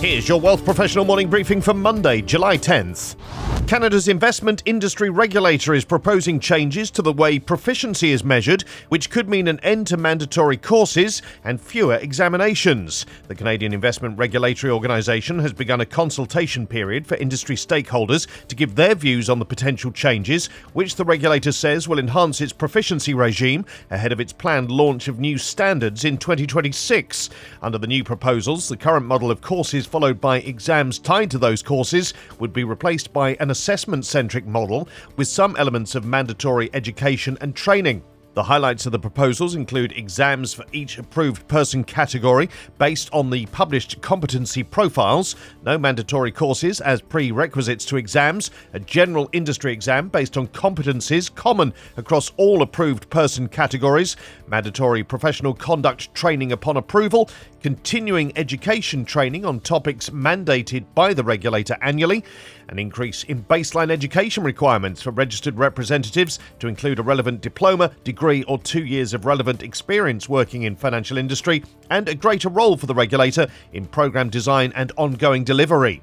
Here's your Wealth Professional Morning Briefing for Monday, July 10th. Canada's investment industry regulator is proposing changes to the way proficiency is measured, which could mean an end to mandatory courses and fewer examinations. The Canadian Investment Regulatory Organisation has begun a consultation period for industry stakeholders to give their views on the potential changes, which the regulator says will enhance its proficiency regime ahead of its planned launch of new standards in 2026. Under the new proposals, the current model of courses followed by exams tied to those courses would be replaced by an assessment centric model with some elements of mandatory education and training. The highlights of the proposals include exams for each approved person category based on the published competency profiles, no mandatory courses as prerequisites to exams, a general industry exam based on competencies common across all approved person categories, mandatory professional conduct training upon approval, continuing education training on topics mandated by the regulator annually, an increase in baseline education requirements for registered representatives to include a relevant diploma, degree, or two years of relevant experience working in financial industry, and a greater role for the regulator in program design and ongoing delivery.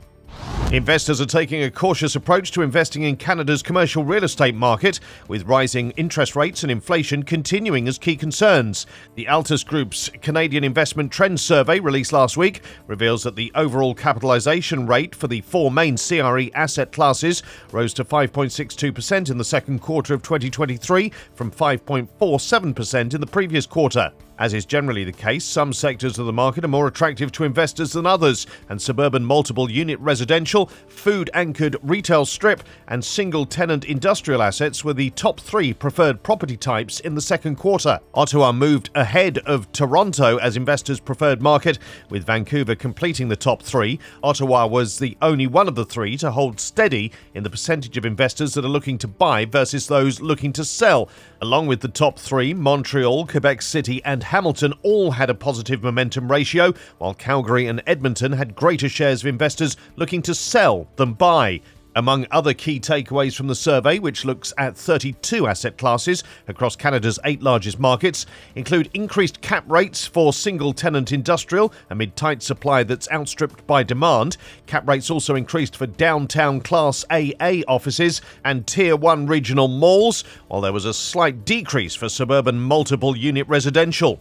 Investors are taking a cautious approach to investing in Canada's commercial real estate market, with rising interest rates and inflation continuing as key concerns. The Altus Group's Canadian Investment Trends Survey, released last week, reveals that the overall capitalisation rate for the four main CRE asset classes rose to 5.62% in the second quarter of 2023 from 5.47% in the previous quarter. As is generally the case, some sectors of the market are more attractive to investors than others, and suburban multiple unit residential, food anchored retail strip, and single tenant industrial assets were the top three preferred property types in the second quarter. Ottawa moved ahead of Toronto as investors' preferred market, with Vancouver completing the top three. Ottawa was the only one of the three to hold steady in the percentage of investors that are looking to buy versus those looking to sell. Along with the top three, Montreal, Quebec City, and Hamilton all had a positive momentum ratio, while Calgary and Edmonton had greater shares of investors looking to sell than buy. Among other key takeaways from the survey, which looks at 32 asset classes across Canada's eight largest markets, include increased cap rates for single tenant industrial amid tight supply that's outstripped by demand. Cap rates also increased for downtown Class AA offices and Tier 1 regional malls, while there was a slight decrease for suburban multiple unit residential.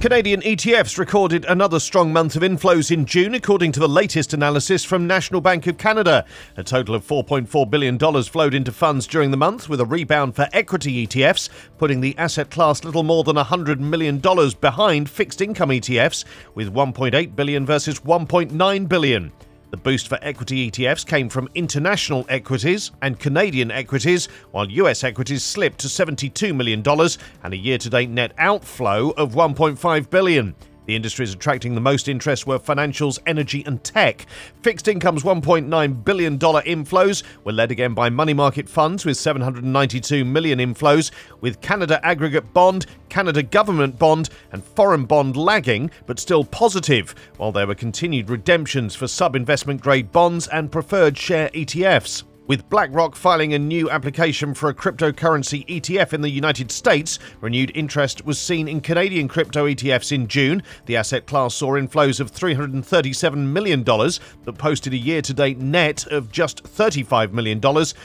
Canadian ETFs recorded another strong month of inflows in June, according to the latest analysis from National Bank of Canada. A total of $4.4 billion flowed into funds during the month, with a rebound for equity ETFs, putting the asset class little more than $100 million behind fixed income ETFs, with 1.8 billion versus 1.9 billion. The boost for equity ETFs came from international equities and Canadian equities, while US equities slipped to $72 million and a year to date net outflow of $1.5 billion. The industries attracting the most interest were financials, energy, and tech. Fixed income's $1.9 billion inflows were led again by money market funds with 792 million inflows, with Canada Aggregate Bond, Canada Government Bond, and Foreign Bond lagging, but still positive, while there were continued redemptions for sub investment grade bonds and preferred share ETFs. With BlackRock filing a new application for a cryptocurrency ETF in the United States, renewed interest was seen in Canadian crypto ETFs in June. The asset class saw inflows of $337 million, but posted a year to date net of just $35 million,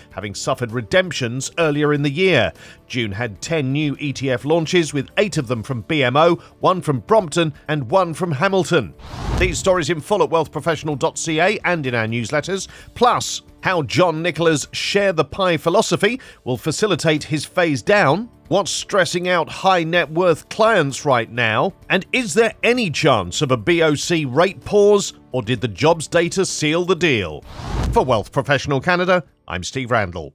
having suffered redemptions earlier in the year. June had 10 new ETF launches, with eight of them from BMO, one from Brompton, and one from Hamilton. These stories in full at wealthprofessional.ca and in our newsletters. Plus, how John Nicholas' share the pie philosophy will facilitate his phase down, what's stressing out high net worth clients right now, and is there any chance of a BOC rate pause, or did the jobs data seal the deal? For Wealth Professional Canada, I'm Steve Randall.